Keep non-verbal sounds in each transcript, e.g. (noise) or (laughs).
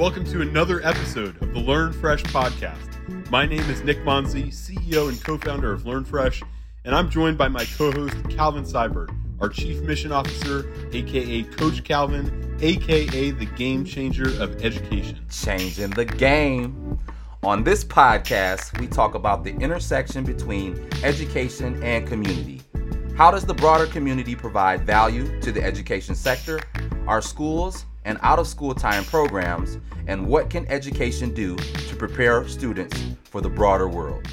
Welcome to another episode of the Learn Fresh podcast. My name is Nick Monzi, CEO and co founder of Learn Fresh, and I'm joined by my co host Calvin Seibert, our Chief Mission Officer, aka Coach Calvin, aka the game changer of education. Changing the game. On this podcast, we talk about the intersection between education and community. How does the broader community provide value to the education sector, our schools, and out of school time programs, and what can education do to prepare students for the broader world?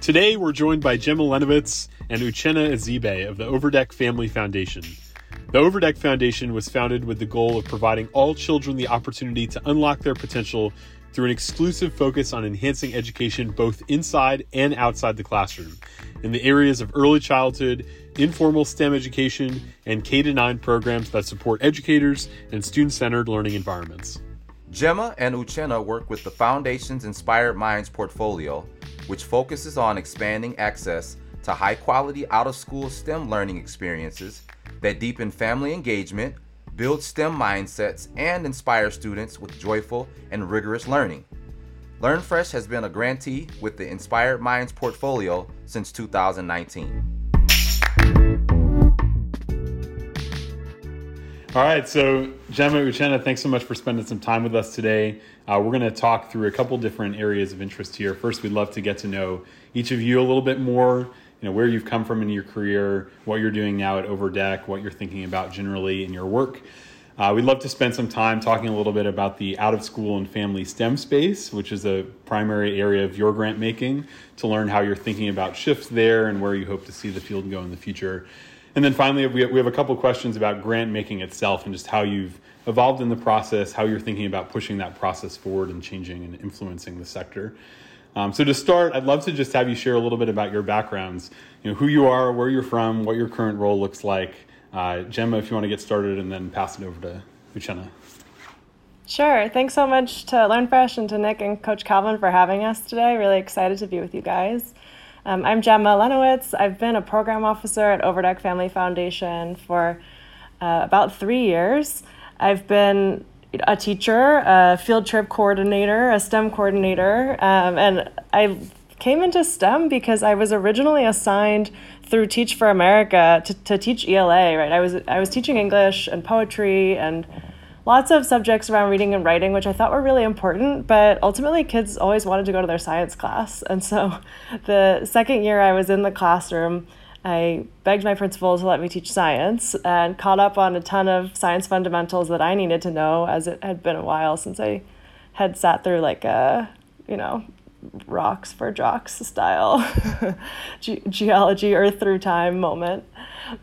Today, we're joined by Gemma Lenowitz and Uchenna Ezibe of the Overdeck Family Foundation. The Overdeck Foundation was founded with the goal of providing all children the opportunity to unlock their potential through an exclusive focus on enhancing education both inside and outside the classroom in the areas of early childhood, informal STEM education, and K 9 programs that support educators and student centered learning environments. Gemma and Uchenna work with the Foundation's Inspired Minds portfolio, which focuses on expanding access to high quality out of school STEM learning experiences that deepen family engagement, build STEM mindsets, and inspire students with joyful and rigorous learning. LearnFresh has been a grantee with the Inspired Minds portfolio since 2019. All right, so Gemma Uchenna, thanks so much for spending some time with us today. Uh, we're going to talk through a couple different areas of interest here. First, we'd love to get to know each of you a little bit more. You know where you've come from in your career, what you're doing now at Overdeck, what you're thinking about generally in your work. Uh, we'd love to spend some time talking a little bit about the out of school and family STEM space, which is a primary area of your grant making, to learn how you're thinking about shifts there and where you hope to see the field go in the future. And then finally, we have a couple questions about grant making itself and just how you've evolved in the process, how you're thinking about pushing that process forward and changing and influencing the sector. Um, so to start, I'd love to just have you share a little bit about your backgrounds, you know, who you are, where you're from, what your current role looks like. Uh, Gemma, if you want to get started, and then pass it over to Uchenna. Sure. Thanks so much to LearnFresh and to Nick and Coach Calvin for having us today. Really excited to be with you guys. Um, I'm Gemma Lenowitz. I've been a program officer at Overdeck Family Foundation for uh, about three years. I've been a teacher, a field trip coordinator, a STEM coordinator, um, and I came into STEM because I was originally assigned through Teach for America to, to teach ELA. Right, I was I was teaching English and poetry and lots of subjects around reading and writing, which I thought were really important, but ultimately kids always wanted to go to their science class. And so (laughs) the second year I was in the classroom, I begged my principal to let me teach science and caught up on a ton of science fundamentals that I needed to know as it had been a while since I had sat through like a, you know, rocks for jocks style (laughs) Ge- geology earth through time moment.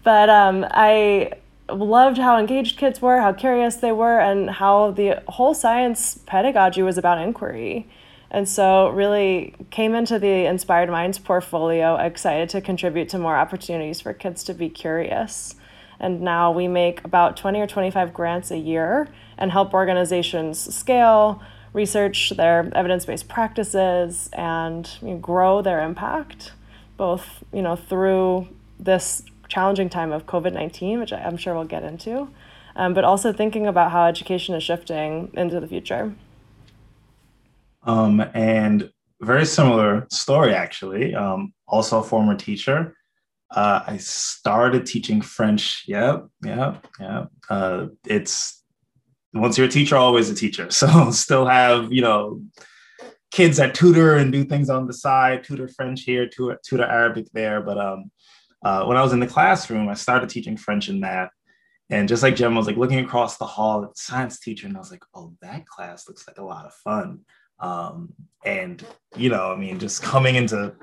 But um, I loved how engaged kids were, how curious they were, and how the whole science pedagogy was about inquiry. And so, really came into the Inspired Minds portfolio excited to contribute to more opportunities for kids to be curious. And now we make about 20 or 25 grants a year and help organizations scale, research their evidence based practices, and you know, grow their impact, both you know, through this challenging time of COVID 19, which I'm sure we'll get into, um, but also thinking about how education is shifting into the future. Um, and very similar story, actually. Um, also a former teacher. Uh, I started teaching French. Yep, yep, yep. Uh, it's once you're a teacher, always a teacher. (laughs) So still have you know kids that tutor and do things on the side, tutor French here, tutor, tutor Arabic there. But um, uh, when I was in the classroom, I started teaching French and math. And just like Jem was like looking across the hall at the science teacher, and I was like, oh, that class looks like a lot of fun. Um, and, you know, I mean, just coming into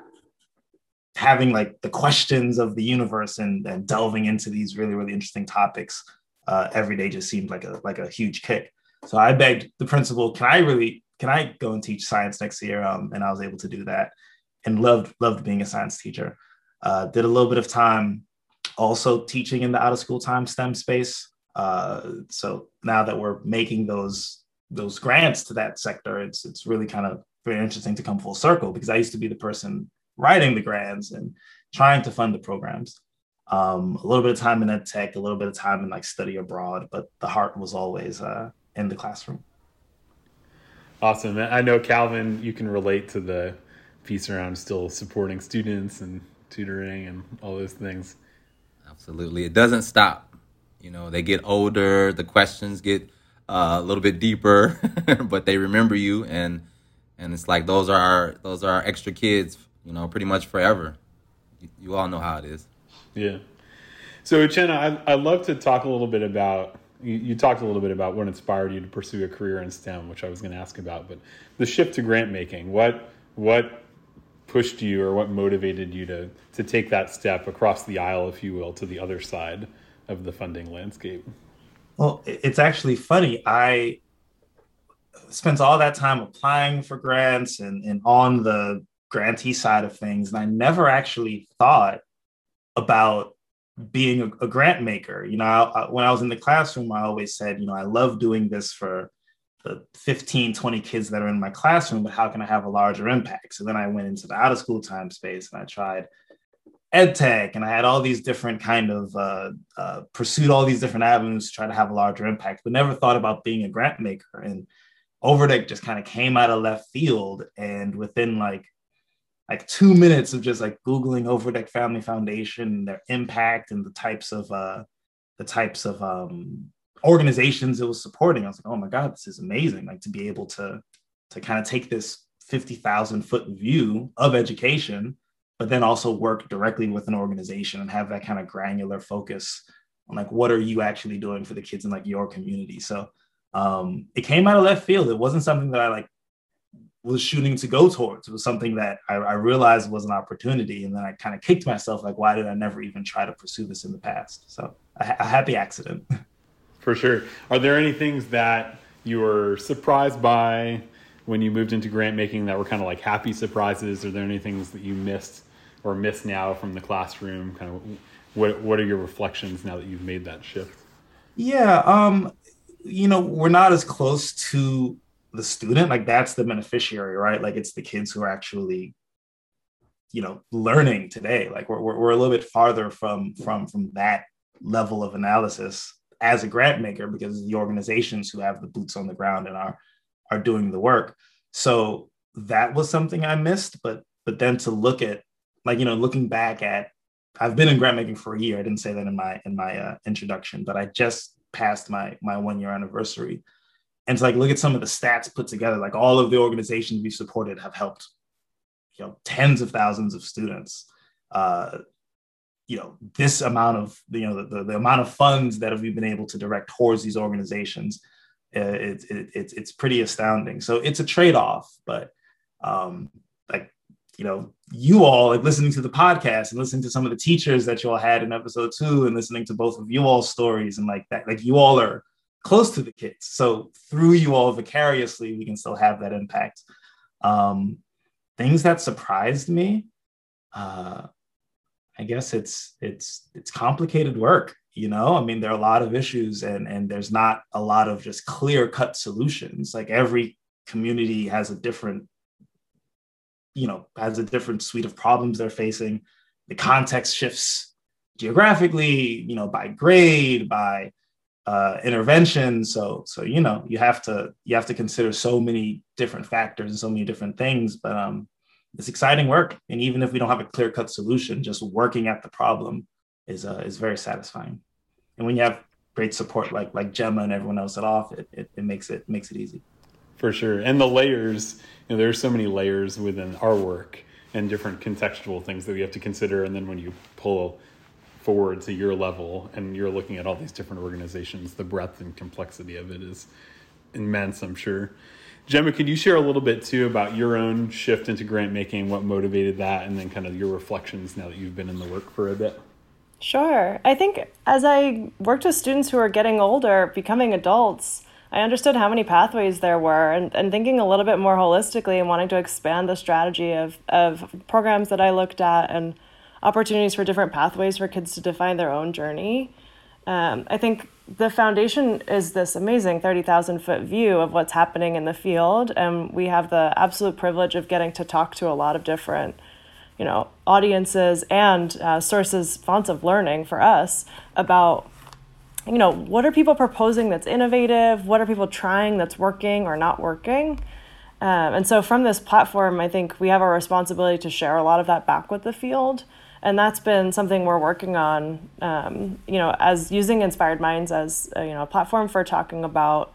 having like the questions of the universe and, and delving into these really, really interesting topics uh, every day just seemed like a like a huge kick. So I begged the principal, can I really, can I go and teach science next year? Um, and I was able to do that and loved, loved being a science teacher. Uh, did a little bit of time also teaching in the out of school time STEM space. Uh, so now that we're making those those grants to that sector, it's it's really kind of very interesting to come full circle because I used to be the person writing the grants and trying to fund the programs. Um, a little bit of time in ed tech, a little bit of time in like study abroad, but the heart was always uh, in the classroom. Awesome. I know Calvin, you can relate to the piece around still supporting students and tutoring and all those things. Absolutely. It doesn't stop. You know, they get older, the questions get uh, a little bit deeper, (laughs) but they remember you and and it's like those are our those are our extra kids, you know, pretty much forever. You, you all know how it is. Yeah. So Uchenna, I I'd love to talk a little bit about you, you talked a little bit about what inspired you to pursue a career in STEM, which I was going to ask about, but the shift to grant making, what what pushed you or what motivated you to to take that step across the aisle, if you will, to the other side of the funding landscape? Well, it's actually funny. I spent all that time applying for grants and, and on the grantee side of things, and I never actually thought about being a, a grant maker. You know, I, when I was in the classroom, I always said, you know, I love doing this for the 15, 20 kids that are in my classroom, but how can I have a larger impact? So then I went into the out of school time space and I tried ed tech and I had all these different kind of uh, uh, pursued all these different avenues to try to have a larger impact, but never thought about being a grant maker. And Overdeck just kind of came out of left field. And within like like two minutes of just like Googling Overdeck Family Foundation, their impact and the types of uh the types of um organizations it was supporting. I was like, oh my God, this is amazing. Like to be able to to kind of take this 50,000 foot view of education, but then also work directly with an organization and have that kind of granular focus on like what are you actually doing for the kids in like your community. So um it came out of left field. It wasn't something that I like was shooting to go towards. It was something that I, I realized was an opportunity. And then I kind of kicked myself like, why did I never even try to pursue this in the past? So a, a happy accident. (laughs) For sure. Are there any things that you were surprised by when you moved into grant making that were kind of like happy surprises? Are there any things that you missed or miss now from the classroom? Kind of what, what are your reflections now that you've made that shift? Yeah. Um, you know, we're not as close to the student like that's the beneficiary right like it's the kids who are actually you know learning today like we're, we're, we're a little bit farther from from from that level of analysis as a grant maker because the organizations who have the boots on the ground and are are doing the work so that was something i missed but but then to look at like you know looking back at i've been in grant making for a year. I didn't say that in my in my uh, introduction but i just passed my my one year anniversary. And to like look at some of the stats put together. Like all of the organizations we've supported have helped you know tens of thousands of students uh, you know this amount of you know the, the, amount of funds that have we been able to direct towards these organizations uh, it, it, it, it's pretty astounding. So it's a trade-off but um, you know you all like listening to the podcast and listening to some of the teachers that you all had in episode two and listening to both of you all stories and like that like you all are close to the kids. So through you all vicariously, we can still have that impact. Um, things that surprised me, uh, I guess it's it's it's complicated work. You know, I mean, there are a lot of issues, and and there's not a lot of just clear cut solutions. Like every community has a different, you know, has a different suite of problems they're facing. The context shifts geographically, you know, by grade, by uh, intervention. So so you know you have to you have to consider so many different factors and so many different things. But um, it's exciting work, and even if we don't have a clear cut solution, just working at the problem is uh, is very satisfying. And when you have great support like like Gemma and everyone else at off, it, it, it makes it makes it easy. For sure, and the layers. You know, there are so many layers within our work and different contextual things that we have to consider. And then when you pull forward to your level and you're looking at all these different organizations, the breadth and complexity of it is immense, I'm sure. Gemma, could you share a little bit too about your own shift into grant making, what motivated that, and then kind of your reflections now that you've been in the work for a bit? Sure. I think as I worked with students who are getting older, becoming adults, I understood how many pathways there were and, and thinking a little bit more holistically and wanting to expand the strategy of, of programs that I looked at and opportunities for different pathways for kids to define their own journey. Um, I think the foundation is this amazing 30,000 foot view of what's happening in the field. And we have the absolute privilege of getting to talk to a lot of different you know audiences and uh, sources fonts of learning for us about you know what are people proposing that's innovative what are people trying that's working or not working Um, and so from this platform, I think we have a responsibility to share a lot of that back with the field. And that's been something we're working on, um, you know, as using Inspired Minds as, you know, a platform for talking about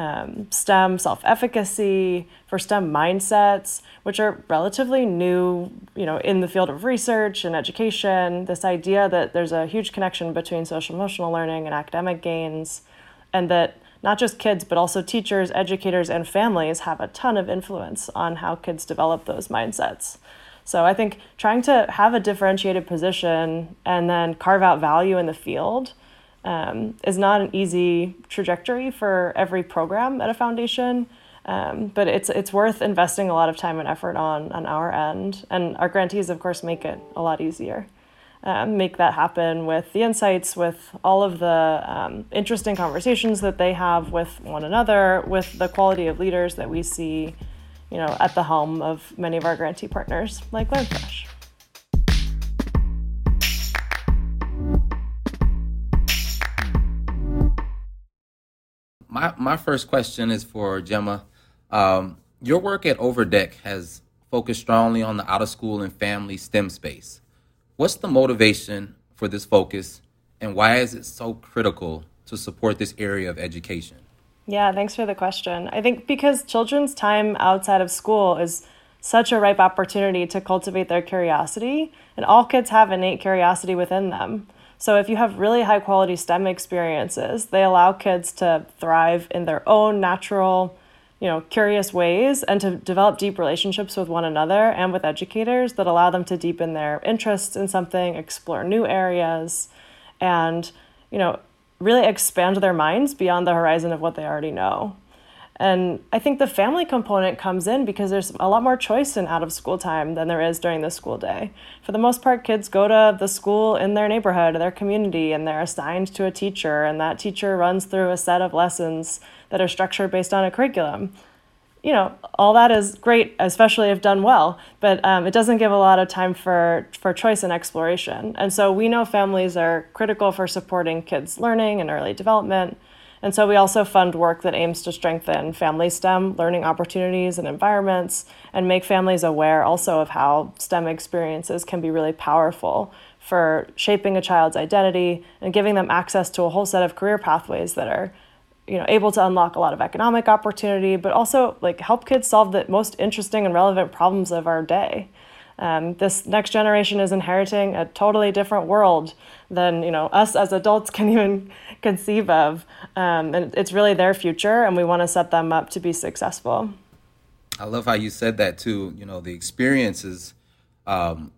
um, STEM self efficacy, for STEM mindsets, which are relatively new, you know, in the field of research and education. This idea that there's a huge connection between social emotional learning and academic gains, and that not just kids, but also teachers, educators, and families have a ton of influence on how kids develop those mindsets. So I think trying to have a differentiated position and then carve out value in the field um, is not an easy trajectory for every program at a foundation. Um, but it's it's worth investing a lot of time and effort on on our end, and our grantees, of course, make it a lot easier. Um, make that happen with the insights, with all of the um, interesting conversations that they have with one another, with the quality of leaders that we see, you know, at the helm of many of our grantee partners, like LearnFresh. My my first question is for Gemma. Um, your work at Overdeck has focused strongly on the out of school and family STEM space. What's the motivation for this focus, and why is it so critical to support this area of education? Yeah, thanks for the question. I think because children's time outside of school is such a ripe opportunity to cultivate their curiosity, and all kids have innate curiosity within them. So if you have really high quality STEM experiences, they allow kids to thrive in their own natural, you know, curious ways and to develop deep relationships with one another and with educators that allow them to deepen their interests in something, explore new areas, and, you know, really expand their minds beyond the horizon of what they already know. And I think the family component comes in because there's a lot more choice in out of school time than there is during the school day. For the most part, kids go to the school in their neighborhood, their community, and they're assigned to a teacher, and that teacher runs through a set of lessons that are structured based on a curriculum. You know, all that is great, especially if done well, but um, it doesn't give a lot of time for, for choice and exploration. And so we know families are critical for supporting kids' learning and early development. And so we also fund work that aims to strengthen family STEM learning opportunities and environments and make families aware also of how STEM experiences can be really powerful for shaping a child's identity and giving them access to a whole set of career pathways that are you know able to unlock a lot of economic opportunity but also like help kids solve the most interesting and relevant problems of our day um, this next generation is inheriting a totally different world than you know us as adults (laughs) can even conceive of, um, and it's really their future, and we want to set them up to be successful. I love how you said that too. You know, the experiences. Um,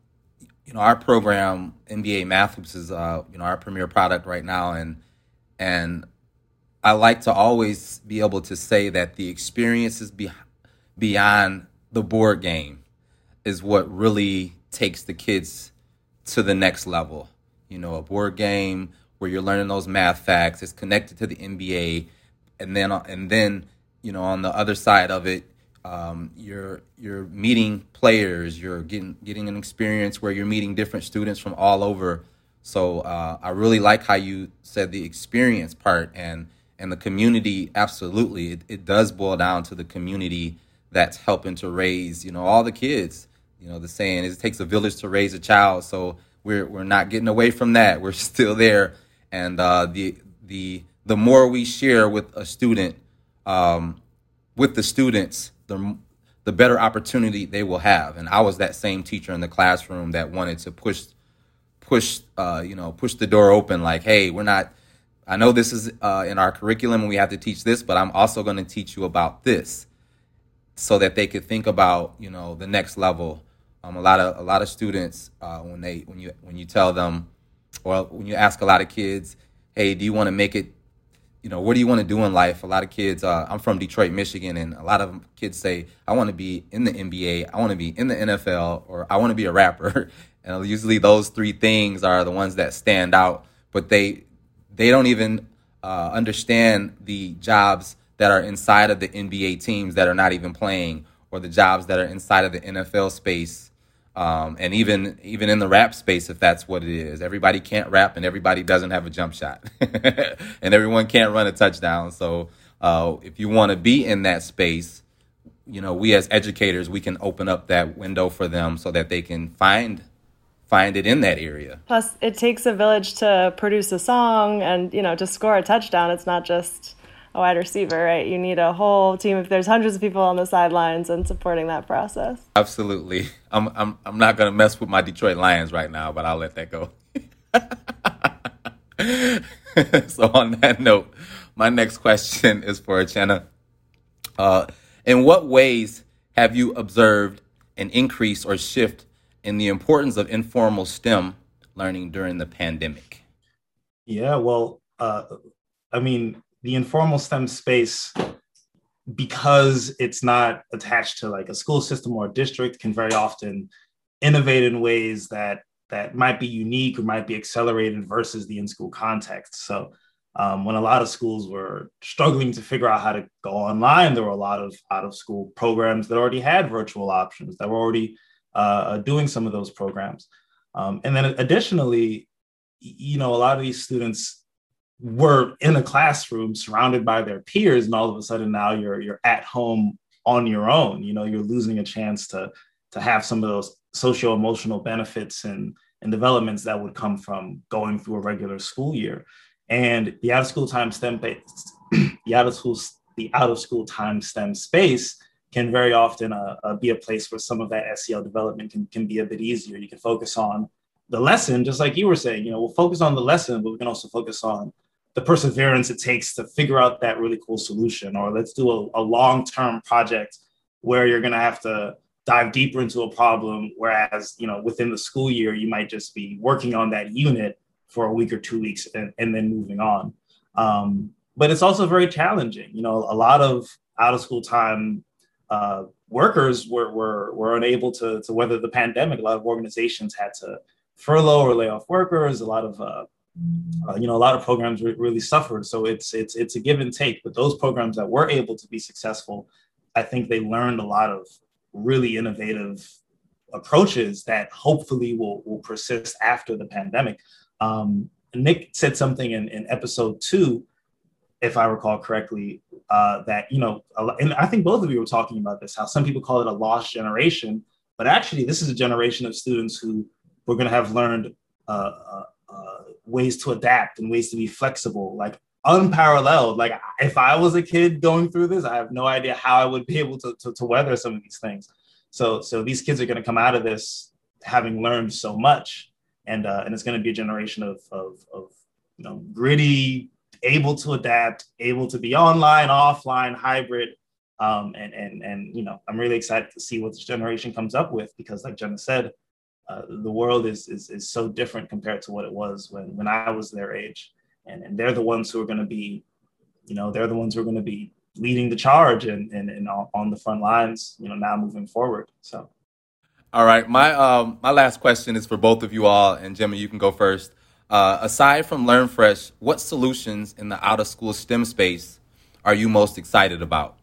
you know, our program NBA Math Hoops is uh, you know our premier product right now, and and I like to always be able to say that the experiences be, beyond the board game is what really takes the kids to the next level. You know, a board game where you're learning those math facts is connected to the NBA, and then and then you know on the other side of it, um, you're you're meeting players, you're getting getting an experience where you're meeting different students from all over. So uh, I really like how you said the experience part and and the community. Absolutely, it, it does boil down to the community that's helping to raise you know all the kids you know, the saying is it takes a village to raise a child. So we're we're not getting away from that. We're (laughs) still there, and uh, the the the more we share with a student, um, with the students, the the better opportunity they will have. And I was that same teacher in the classroom that wanted to push push uh, you know push the door open. Like, hey, we're not. I know this is uh, in our curriculum and we have to teach this, but I'm also going to teach you about this, so that they could think about you know the next level um, a lot of a lot of students uh, when they when you when you tell them, or when you ask a lot of kids, hey, do you want to make it? You know, what do you want to do in life? A lot of kids. Uh, I'm from Detroit, Michigan, and a lot of kids say, I want to be in the NBA, I want to be in the NFL, or I want to be a rapper. (laughs) and usually those three things are the ones that stand out. But they they don't even uh, understand the jobs that are inside of the NBA teams that are not even playing, or the jobs that are inside of the NFL space um, and even even in the rap space, if that's what it is, everybody can't rap and everybody doesn't have a jump shot, (laughs) and everyone can't run a touchdown. So uh, if you want to be in that space, you know, we as educators, we can open up that window for them so that they can find find it in that area. Plus, it takes a village to produce a song and you know to score a touchdown. It's not just a wide receiver, right? You need a whole team. If there's hundreds of people on the sidelines and supporting that process. Absolutely. I'm I'm I'm not gonna mess with my Detroit Lions right now, but I'll let that go. (laughs) so on that note, my next question is for Uchenna. Uh, in what ways have you observed an increase or shift in the importance of informal STEM learning during the pandemic? Yeah, well, uh, I mean, the informal STEM space, because it's not attached to like a school system or a district, can very often innovate in ways that that might be unique or might be accelerated versus the in-school context. So um, when a lot of schools were struggling to figure out how to go online, there were a lot of out-of-school programs that already had virtual options that were already uh, doing some of those programs. Um, and then additionally, you know, a lot of these students were in a classroom surrounded by their peers, and all of a sudden now you're you're at home on your own. You know, you're losing a chance to to have some of those socio emotional benefits and and developments that would come from going through a regular school year. And the out of school time STEM (clears throat) the out of school the out of school time STEM space can very often uh, uh, be a place where some of that SEL development can, can be a bit easier. You can focus on the lesson, just like you were saying, you know, we'll focus on the lesson, but we can also focus on the perseverance it takes to figure out that really cool solution. Or let's do a, a long-term project where you're going to have to dive deeper into a problem. Whereas, you know, within the school year, you might just be working on that unit for a week or two weeks and, and then moving on. Um, but it's also very challenging. You know, a lot of out of school time uh, workers were, were, were unable to, to weather the pandemic. A lot of organizations had to furlough or lay off workers. A lot of, uh, uh, you know, a lot of programs re- really suffered. So it's, it's, it's a give and take. But those programs that were able to be successful, I think they learned a lot of really innovative approaches that hopefully will, will persist after the pandemic. Um, Nick said something in, in episode two if I recall correctly, uh, that you know, and I think both of you were talking about this, how some people call it a lost generation, but actually, this is a generation of students who we're going to have learned uh, uh, ways to adapt and ways to be flexible, like unparalleled. Like if I was a kid going through this, I have no idea how I would be able to, to, to weather some of these things. So, so these kids are going to come out of this having learned so much, and uh, and it's going to be a generation of, of, of you know gritty able to adapt, able to be online, offline, hybrid. Um, and and and you know, I'm really excited to see what this generation comes up with because, like Gemma said, uh, the world is, is is so different compared to what it was when when I was their age, and and they're the ones who are going to be, you know, they're the ones who are going to be leading the charge and and, and on the front lines, you know, now moving forward. So. All right, my um my last question is for both of you all, and Jimmy, you can go first. Uh, aside from LearnFresh, what solutions in the out of school STEM space are you most excited about?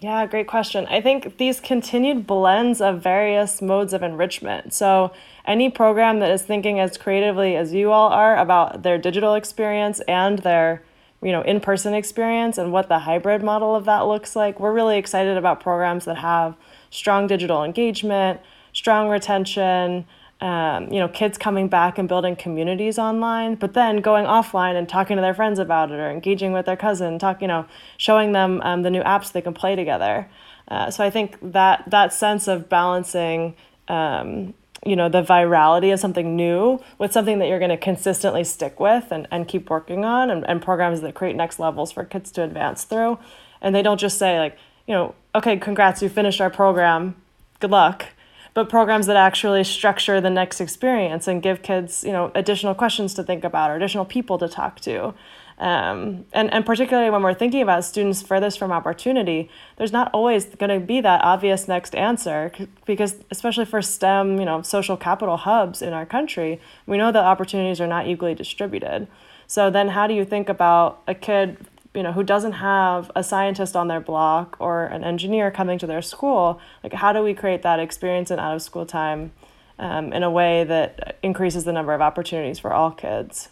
Yeah, great question. I think these continued blends of various modes of enrichment. So, any program that is thinking as creatively as you all are about their digital experience and their you know in-person experience and what the hybrid model of that looks like we're really excited about programs that have strong digital engagement strong retention um, you know, kids coming back and building communities online, but then going offline and talking to their friends about it or engaging with their cousin, talk, you know, showing them um, the new apps they can play together. Uh, so I think that that sense of balancing, um, you know, the virality of something new with something that you're going to consistently stick with and, and keep working on and, and programs that create next levels for kids to advance through. And they don't just say like, you know, okay, congrats, you finished our program, good luck but programs that actually structure the next experience and give kids you know additional questions to think about or additional people to talk to. Um, and, and particularly when we're thinking about students furthest from opportunity there's not always going to be that obvious next answer because especially for stem you know social capital hubs in our country we know that opportunities are not equally distributed. So then how do you think about a kid you know who doesn't have a scientist on their block or an engineer coming to their school like how do we create that experience in out of school time um, in a way that increases the number of opportunities for all kids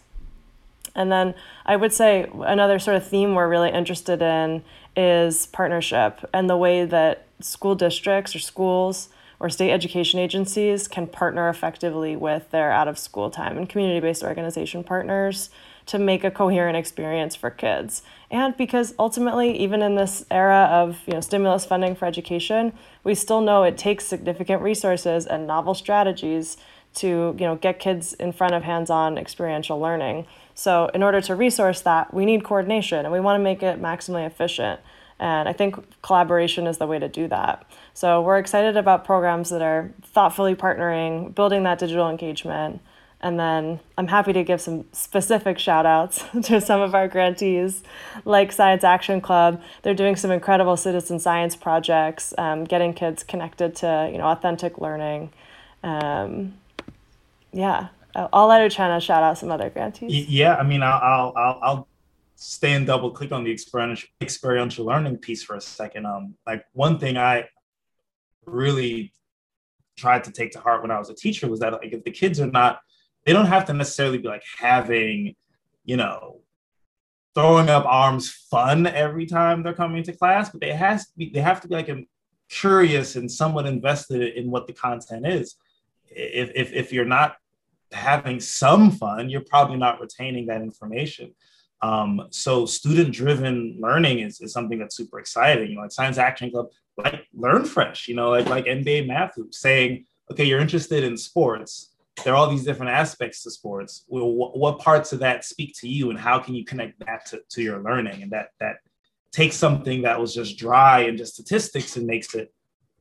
And then I would say another sort of theme we're really interested in is partnership and the way that school districts or schools or state education agencies can partner effectively with their out of school time and community based organization partners to make a coherent experience for kids. And because ultimately, even in this era of you know, stimulus funding for education, we still know it takes significant resources and novel strategies to you know, get kids in front of hands on experiential learning. So, in order to resource that, we need coordination and we want to make it maximally efficient. And I think collaboration is the way to do that. So, we're excited about programs that are thoughtfully partnering, building that digital engagement. And then I'm happy to give some specific shout outs (laughs) to some of our grantees, like Science Action Club. They're doing some incredible citizen science projects, um, getting kids connected to you know authentic learning. Um, yeah, I'll let Uchenna shout out some other grantees. Yeah, I mean, I'll I'll I'll stay and double click on the experiential experiential learning piece for a second. Um, like one thing I really tried to take to heart when I was a teacher was that like if the kids are not, they don't have to necessarily be like having, you know, throwing up arms fun every time they're coming to class, but they has to be they have to be like curious and somewhat invested in what the content is. If if if you're not having some fun, you're probably not retaining that information. Um, so student-driven learning is, is something that's super exciting. You know, like Science Action Club, like Learn Fresh, you know, like like NBA Math saying, okay, you're interested in sports. There are all these different aspects to sports. Well, what, what parts of that speak to you, and how can you connect that to, to your learning? And that that takes something that was just dry and just statistics and makes it,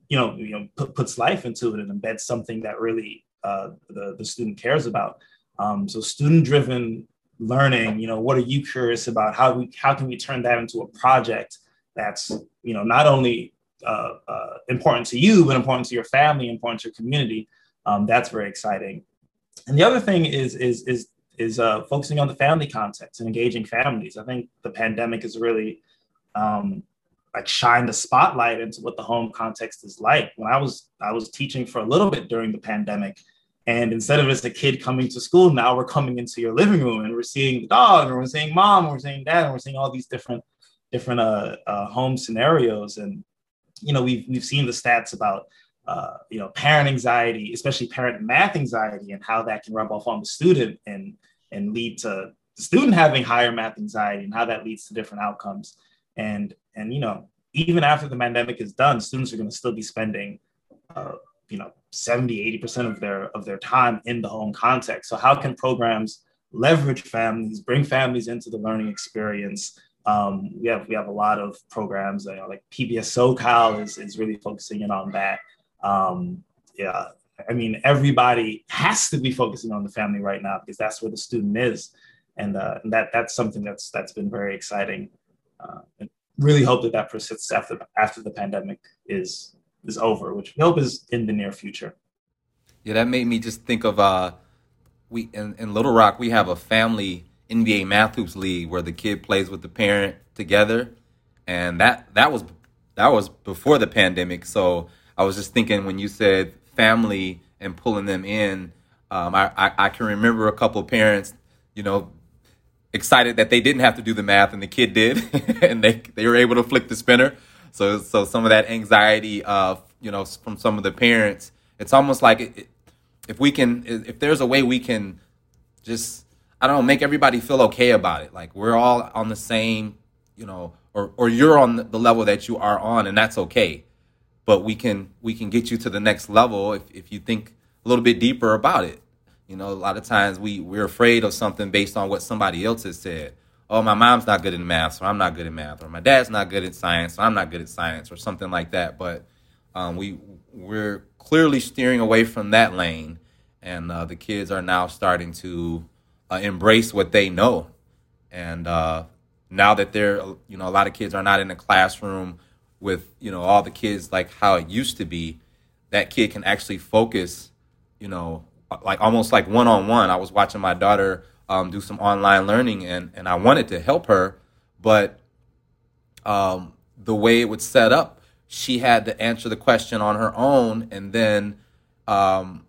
you know, you know, put, puts life into it and embeds something that really uh, the, the student cares about. Um, so student driven learning, you know, what are you curious about? How we, how can we turn that into a project that's, you know, not only uh, uh, important to you, but important to your family, important to your community. Um, that's very exciting. And the other thing is, is, is, is uh, focusing on the family context and engaging families. I think the pandemic has really um, like shine the spotlight into what the home context is like. When I was I was teaching for a little bit during the pandemic, and instead of as a kid coming to school, now we're coming into your living room and we're seeing the dog, and we're seeing mom, and we're seeing dad, and we're seeing all these different different uh, uh, home scenarios. And you know, we've we've seen the stats about uh, you know parent anxiety, especially parent math anxiety, and how that can rub off on the student and and lead to the student having higher math anxiety, and how that leads to different outcomes. And and you know, even after the pandemic is done, students are going to still be spending uh, you know 70 80% of their of their time in the home context. So how can programs leverage families bring families into the learning experience? Um, we have we have a lot of programs you know, like pbs socal is, is really focusing in on that um, yeah i mean everybody has to be focusing on the family right now because that's where the student is and, uh, and that that's something that's that's been very exciting uh, and really hope that that persists after after the pandemic is is over, which we hope is in the near future. Yeah, that made me just think of uh, we in, in Little Rock we have a family NBA math hoops league where the kid plays with the parent together, and that that was that was before the pandemic. So I was just thinking when you said family and pulling them in, um, I, I, I can remember a couple of parents, you know, excited that they didn't have to do the math and the kid did, (laughs) and they they were able to flick the spinner. So so some of that anxiety, uh, you know, from some of the parents, it's almost like it, if we can, if there's a way we can just, I don't know, make everybody feel okay about it. Like we're all on the same, you know, or or you're on the level that you are on, and that's okay. But we can we can get you to the next level if if you think a little bit deeper about it. You know, a lot of times we we're afraid of something based on what somebody else has said oh, my mom's not good in math, so I'm not good at math, or my dad's not good at science, so I'm not good at science, or something like that. But um, we we're clearly steering away from that lane, and uh, the kids are now starting to uh, embrace what they know. And uh, now that they're, you know, a lot of kids are not in the classroom with, you know, all the kids like how it used to be. That kid can actually focus, you know, like almost like one on one. I was watching my daughter um, do some online learning, and and I wanted to help her, but um, the way it was set up, she had to answer the question on her own, and then um,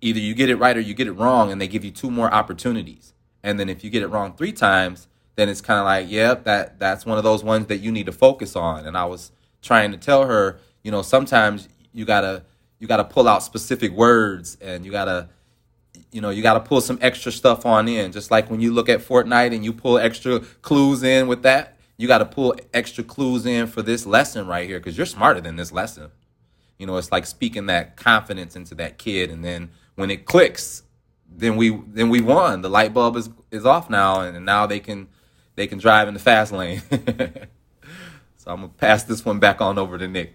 either you get it right or you get it wrong, and they give you two more opportunities. And then if you get it wrong three times, then it's kind of like, yep, that that's one of those ones that you need to focus on. And I was trying to tell her, you know, sometimes you gotta you gotta pull out specific words and you gotta you know you gotta pull some extra stuff on in. Just like when you look at Fortnite and you pull extra clues in with that, you gotta pull extra clues in for this lesson right here because you're smarter than this lesson. You know, it's like speaking that confidence into that kid, and then when it clicks, then we then we won. The light bulb is is off now, and now they can they can drive in the fast lane. (laughs) so I'm gonna pass this one back on over to Nick.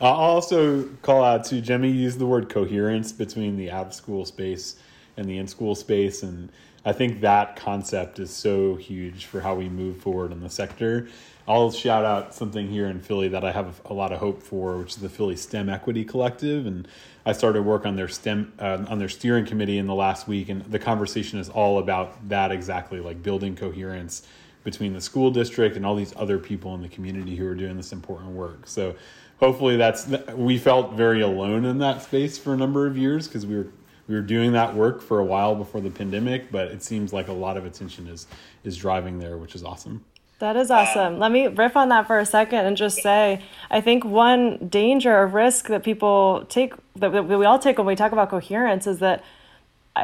I'll also call out to Jemmy used the word coherence between the out of school space and the in school space, and I think that concept is so huge for how we move forward in the sector. I'll shout out something here in Philly that I have a lot of hope for, which is the Philly STEM Equity Collective, and I started work on their STEM uh, on their steering committee in the last week, and the conversation is all about that exactly, like building coherence between the school district and all these other people in the community who are doing this important work. So hopefully that's we felt very alone in that space for a number of years because we were we were doing that work for a while before the pandemic, but it seems like a lot of attention is is driving there, which is awesome. That is awesome. Let me riff on that for a second and just say I think one danger or risk that people take, that we all take when we talk about coherence, is that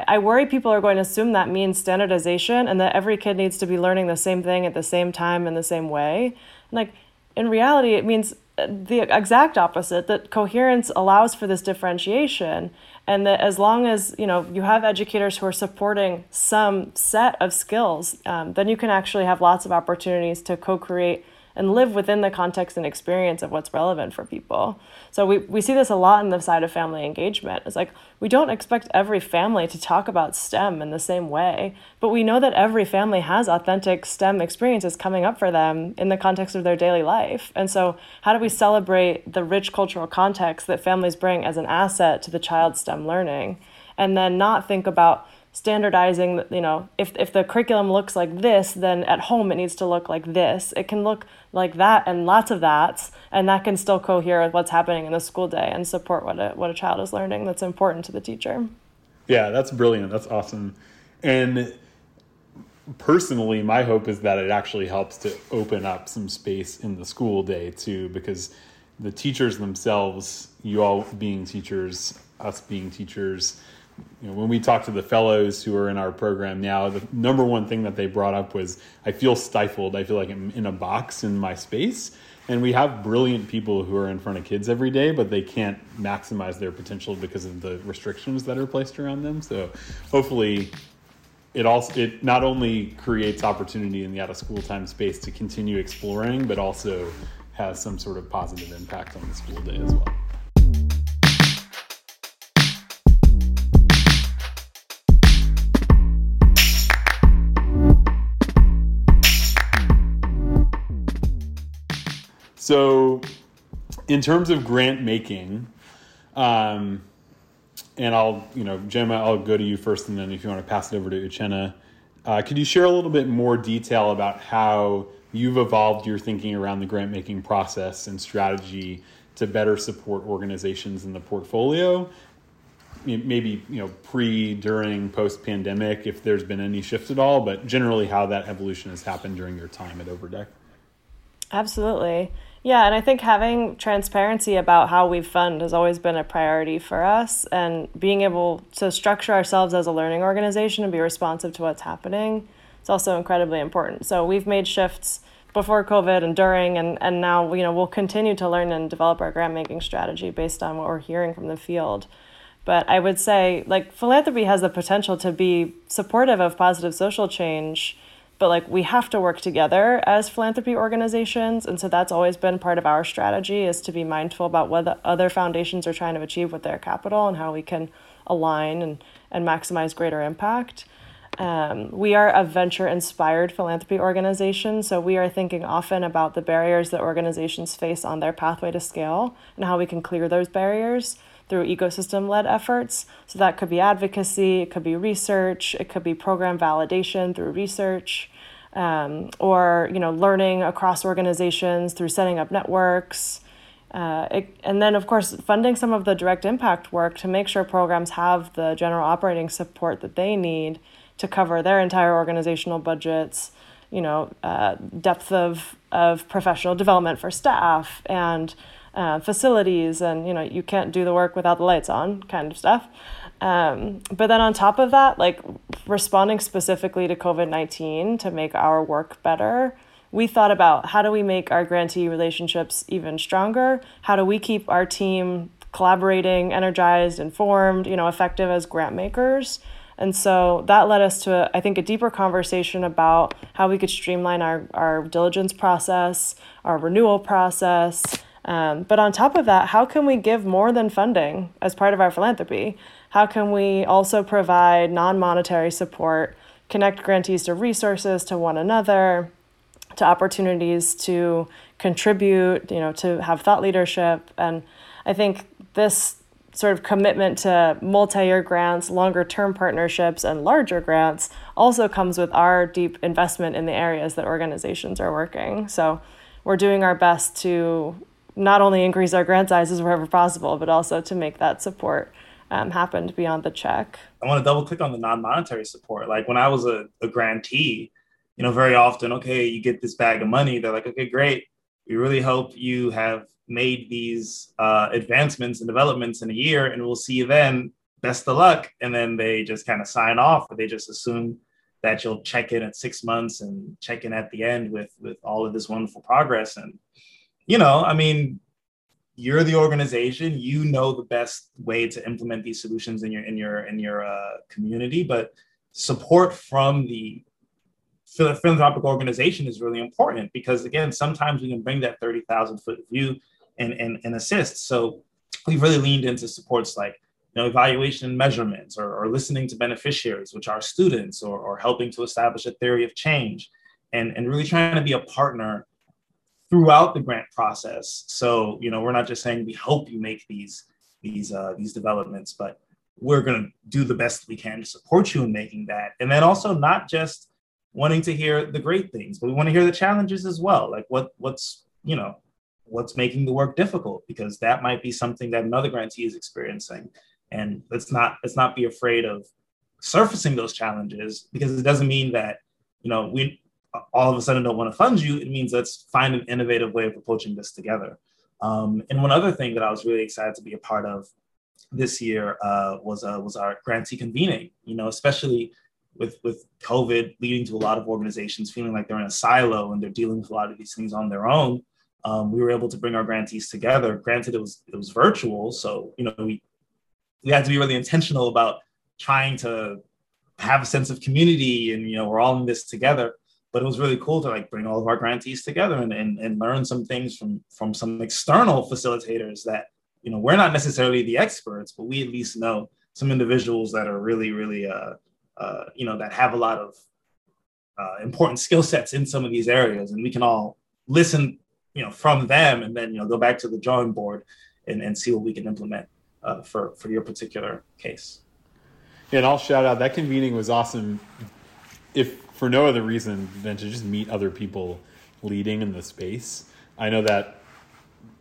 I worry people are going to assume that means standardization and that every kid needs to be learning the same thing at the same time in the same way. like, in reality, it means uh, the exact opposite that coherence allows for this differentiation and that as long as you know you have educators who are supporting some set of skills um, then you can actually have lots of opportunities to co-create and live within the context and experience of what's relevant for people. So we, we see this a lot in the side of family engagement. It's like we don't expect every family to talk about STEM in the same way, but we know that every family has authentic STEM experiences coming up for them in the context of their daily life. And so how do we celebrate the rich cultural context that families bring as an asset to the child's STEM learning? And then not think about standardizing you know if, if the curriculum looks like this then at home it needs to look like this. It can look like that and lots of that and that can still cohere with what's happening in the school day and support what a, what a child is learning that's important to the teacher. Yeah that's brilliant. That's awesome. And personally my hope is that it actually helps to open up some space in the school day too because the teachers themselves you all being teachers us being teachers you know, when we talk to the fellows who are in our program now, the number one thing that they brought up was, I feel stifled. I feel like I'm in a box in my space. And we have brilliant people who are in front of kids every day, but they can't maximize their potential because of the restrictions that are placed around them. So hopefully, it also it not only creates opportunity in the out of school time space to continue exploring, but also has some sort of positive impact on the school day as well. So, in terms of grant making, um, and I'll, you know, Gemma, I'll go to you first, and then if you want to pass it over to Uchenna, uh, could you share a little bit more detail about how you've evolved your thinking around the grant making process and strategy to better support organizations in the portfolio? Maybe you know pre, during, post pandemic, if there's been any shift at all, but generally how that evolution has happened during your time at Overdeck. Absolutely. Yeah, and I think having transparency about how we fund has always been a priority for us, and being able to structure ourselves as a learning organization and be responsive to what's happening is also incredibly important. So we've made shifts before COVID and during, and, and now you know we'll continue to learn and develop our grant making strategy based on what we're hearing from the field. But I would say like philanthropy has the potential to be supportive of positive social change but like we have to work together as philanthropy organizations and so that's always been part of our strategy is to be mindful about what the other foundations are trying to achieve with their capital and how we can align and, and maximize greater impact. Um, we are a venture inspired philanthropy organization so we are thinking often about the barriers that organizations face on their pathway to scale and how we can clear those barriers through ecosystem led efforts. So that could be advocacy, it could be research, it could be program validation through research. Um, or you know learning across organizations through setting up networks uh, it, and then of course funding some of the direct impact work to make sure programs have the general operating support that they need to cover their entire organizational budgets, you know, uh, depth of, of professional development for staff and uh, facilities, and, you know, you can't do the work without the lights on kind of stuff. Um, but then on top of that, like responding specifically to COVID 19 to make our work better, we thought about how do we make our grantee relationships even stronger? How do we keep our team collaborating, energized, informed, you know, effective as grant makers? And so that led us to, I think, a deeper conversation about how we could streamline our, our diligence process, our renewal process. Um, but on top of that, how can we give more than funding as part of our philanthropy? How can we also provide non monetary support, connect grantees to resources, to one another, to opportunities to contribute, you know, to have thought leadership? And I think this sort of commitment to multi-year grants, longer term partnerships, and larger grants also comes with our deep investment in the areas that organizations are working. So we're doing our best to not only increase our grant sizes wherever possible, but also to make that support um, happen beyond the check. I want to double click on the non-monetary support. Like when I was a, a grantee, you know, very often, okay, you get this bag of money. They're like, okay, great. We really hope you have made these uh, advancements and developments in a year, and we'll see you then. Best of luck. And then they just kind of sign off, or they just assume that you'll check in at six months and check in at the end with with all of this wonderful progress. And you know, I mean, you're the organization. You know the best way to implement these solutions in your in your in your uh, community, but support from the philanthropic organization is really important because again sometimes we can bring that 30,000 foot view and, and, and assist. So we've really leaned into supports like you know, evaluation and measurements or, or listening to beneficiaries, which are students, or, or helping to establish a theory of change and, and really trying to be a partner throughout the grant process. So, you know, we're not just saying we hope you make these these uh, these developments, but we're going to do the best we can to support you in making that. And then also not just wanting to hear the great things, but we want to hear the challenges as well. Like what what's you know what's making the work difficult because that might be something that another grantee is experiencing and let's not let's not be afraid of surfacing those challenges because it doesn't mean that you know we all of a sudden don't want to fund you it means let's find an innovative way of approaching this together um, and one other thing that i was really excited to be a part of this year uh, was uh, was our grantee convening you know especially with with covid leading to a lot of organizations feeling like they're in a silo and they're dealing with a lot of these things on their own um, we were able to bring our grantees together. Granted, it was it was virtual, so you know we we had to be really intentional about trying to have a sense of community, and you know we're all in this together. But it was really cool to like bring all of our grantees together and, and, and learn some things from from some external facilitators that you know we're not necessarily the experts, but we at least know some individuals that are really really uh, uh, you know that have a lot of uh, important skill sets in some of these areas, and we can all listen you know from them and then you know go back to the drawing board and, and see what we can implement uh, for for your particular case. And i'll shout out that convening was awesome if for no other reason than to just meet other people leading in the space. I know that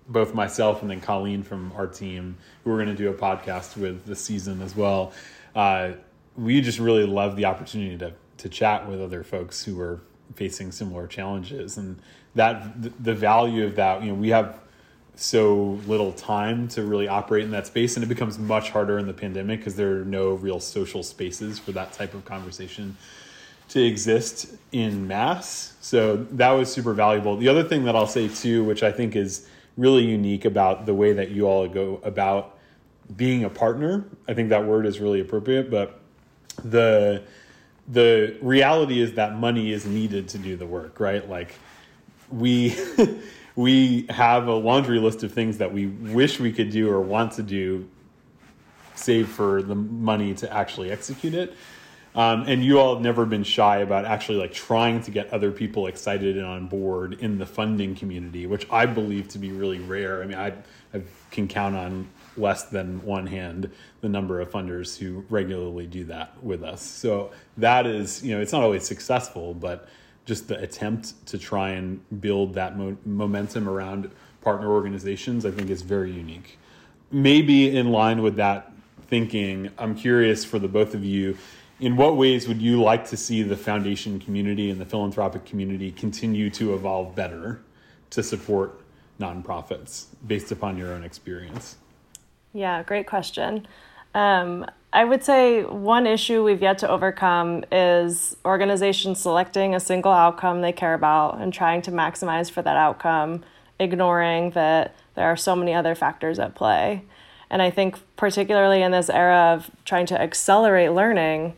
both myself and then colleen from our team who we're going to do a podcast with this season as well uh, we just really love the opportunity to to chat with other folks who are facing similar challenges. And that the value of that you know we have so little time to really operate in that space and it becomes much harder in the pandemic because there are no real social spaces for that type of conversation to exist in mass. So that was super valuable. The other thing that i'll say too which i think is really unique about the way that you all go about being a partner i think that word is really appropriate but the the reality is that money is needed to do the work right? Like we (laughs) we have a laundry list of things that we wish we could do or want to do save for the money to actually execute it um, and you all have never been shy about actually like trying to get other people excited and on board in the funding community which i believe to be really rare i mean i, I can count on less than one hand the number of funders who regularly do that with us so that is you know it's not always successful but just the attempt to try and build that mo- momentum around partner organizations, I think is very unique. Maybe in line with that thinking, I'm curious for the both of you in what ways would you like to see the foundation community and the philanthropic community continue to evolve better to support nonprofits based upon your own experience? Yeah, great question. Um, I would say one issue we've yet to overcome is organizations selecting a single outcome they care about and trying to maximize for that outcome, ignoring that there are so many other factors at play. And I think, particularly in this era of trying to accelerate learning,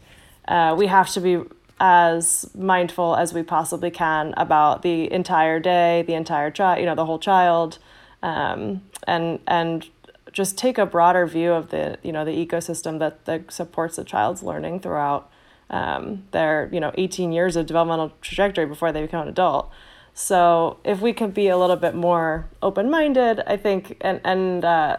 uh, we have to be as mindful as we possibly can about the entire day, the entire child, you know, the whole child, um, and and just take a broader view of the you know the ecosystem that that supports the child's learning throughout um, their you know 18 years of developmental trajectory before they become an adult. So if we could be a little bit more open minded, I think, and and uh,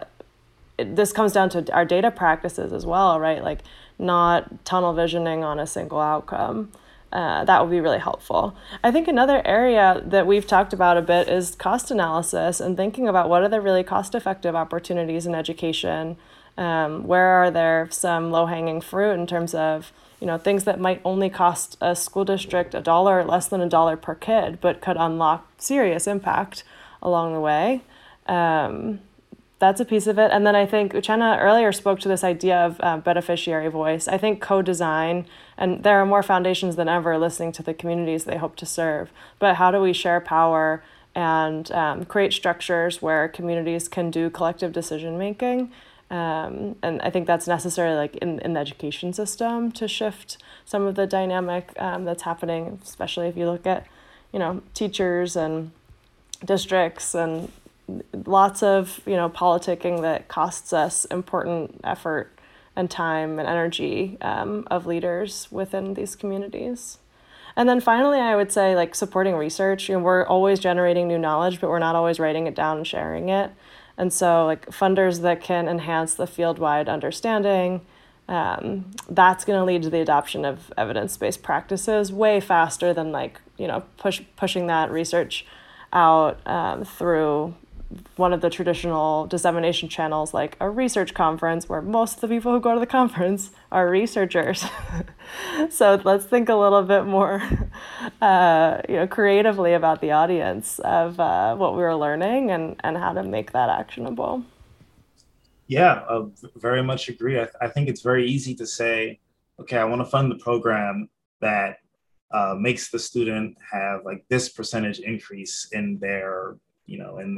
it, this comes down to our data practices as well, right? Like not tunnel visioning on a single outcome. Uh, that would be really helpful. I think another area that we've talked about a bit is cost analysis and thinking about what are the really cost effective opportunities in education. Um, where are there some low hanging fruit in terms of you know things that might only cost a school district a dollar less than a dollar per kid, but could unlock serious impact along the way. Um, that's a piece of it. And then I think Uchenna earlier spoke to this idea of uh, beneficiary voice. I think co design, and there are more foundations than ever listening to the communities they hope to serve. But how do we share power and um, create structures where communities can do collective decision making? Um, and I think that's necessary, like in, in the education system, to shift some of the dynamic um, that's happening, especially if you look at, you know, teachers and districts and lots of you know politicking that costs us important effort and time and energy um, of leaders within these communities. And then finally i would say like supporting research. You know we're always generating new knowledge but we're not always writing it down and sharing it. And so like funders that can enhance the field-wide understanding um, that's going to lead to the adoption of evidence-based practices way faster than like you know push pushing that research out um, through one of the traditional dissemination channels like a research conference where most of the people who go to the conference are researchers. (laughs) So let's think a little bit more (laughs) uh, you know creatively about the audience of uh, what we were learning and, and how to make that actionable. Yeah uh, very much agree. I, th- I think it's very easy to say okay i want to fund the program that uh, makes the student have like this percentage increase in their you know in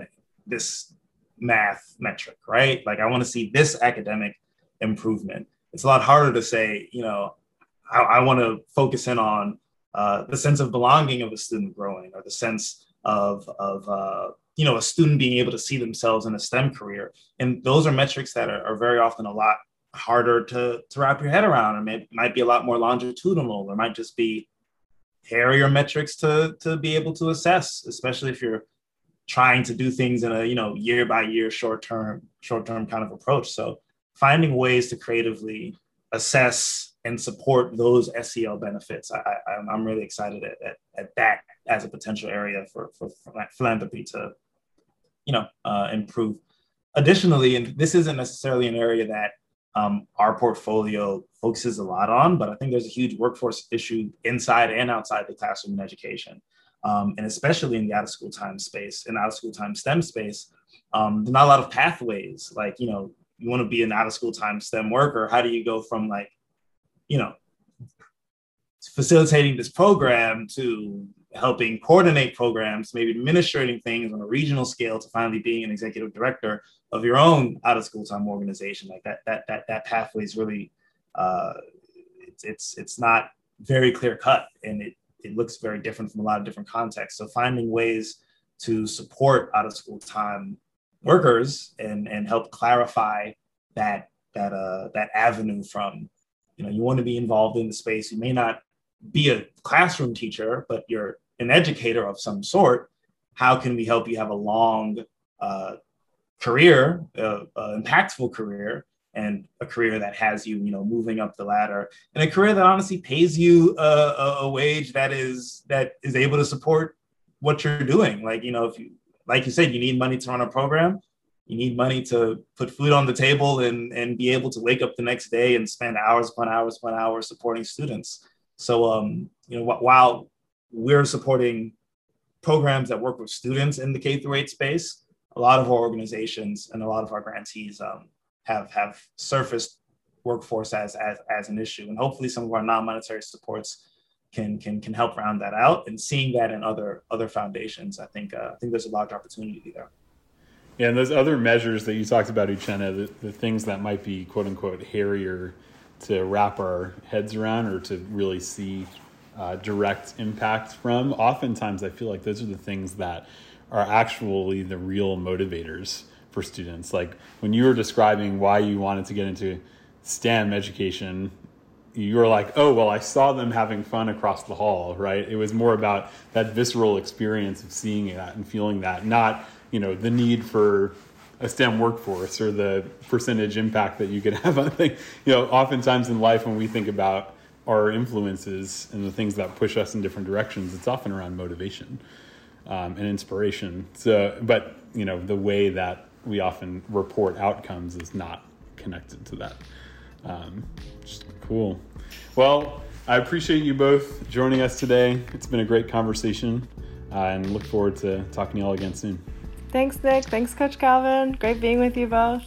this math metric, right? Like I want to see this academic improvement. It's a lot harder to say, you know, I, I want to focus in on uh, the sense of belonging of a student growing or the sense of, of uh, you know, a student being able to see themselves in a STEM career. And those are metrics that are, are very often a lot harder to, to wrap your head around or may, might be a lot more longitudinal or might just be hairier metrics to, to be able to assess, especially if you're trying to do things in a you know year by year short term short term kind of approach. So finding ways to creatively assess and support those SEL benefits I, I, am really excited at, at, at, that as a potential area for, for, philanthropy to you know uh, improve. Additionally and this isn't necessarily an area that um, our portfolio focuses a lot on but i think there's a huge workforce issue inside and outside the classroom in education um, and especially in the out of school time space and out of school time STEM space, um, there's not a lot of pathways. Like, you know, you want to be an out of school time STEM worker. How do you go from like, you know, facilitating this program to helping coordinate programs, maybe administrating things on a regional scale to finally being an executive director of your own out of school time organization. Like that, that, that, that pathway is really, uh, it's, it's, it's not very clear cut and it, it looks very different from a lot of different contexts. So finding ways to support out of school time workers and and help clarify that that uh that avenue from you know you want to be involved in the space you may not be a classroom teacher but you're an educator of some sort how can we help you have a long uh, career uh, uh, impactful career and a career that has you, you know, moving up the ladder, and a career that honestly pays you a, a, a, wage that is that is able to support what you're doing. Like, you know, if you, like you said, you need money to run a program. you need money to put food on the table and, and be able to wake up the next day and spend hours upon hours upon hours supporting students. So, um, you know, while we're supporting programs that work with students in the K through eight space, a lot of our organizations and a lot of our grantees um, have have surfaced workforce as, as as an issue, and hopefully some of our non-monetary supports can can can help round that out. And seeing that in other other foundations, I think uh, I think there's a large opportunity there. Yeah, and those other measures that you talked about, Uchenna, the, the things that might be quote unquote hairier to wrap our heads around or to really see uh, direct impact from, oftentimes I feel like those are the things that are actually the real motivators for students. Like when you were describing why you wanted to get into STEM education, you were like, oh, well, I saw them having fun across the hall, right? It was more about that visceral experience of seeing that and feeling that, not you know the need for a STEM workforce or the percentage impact that you could (laughs) have on things. You know, oftentimes in life when we think about our influences and the things that push us in different directions, it's often around motivation um, and inspiration. So, but you know, the way that we often report outcomes is not connected to that. Um, cool. Well, I appreciate you both joining us today. It's been a great conversation, uh, and look forward to talking to you all again soon. Thanks, Nick. Thanks, Coach Calvin. Great being with you both.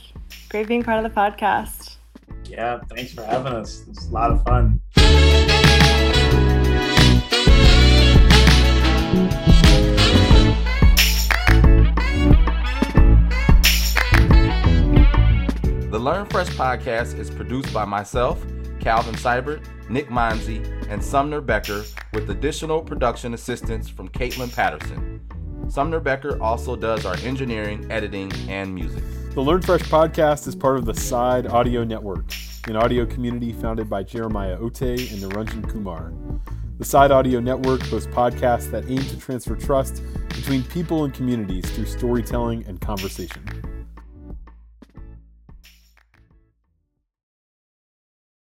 Great being part of the podcast. Yeah, thanks for having us. It's a lot of fun. Learn Fresh podcast is produced by myself, Calvin Seibert, Nick Monzi, and Sumner Becker, with additional production assistance from Caitlin Patterson. Sumner Becker also does our engineering, editing, and music. The Learn Fresh podcast is part of the Side Audio Network, an audio community founded by Jeremiah Ote and Naranjan Kumar. The Side Audio Network hosts podcasts that aim to transfer trust between people and communities through storytelling and conversation.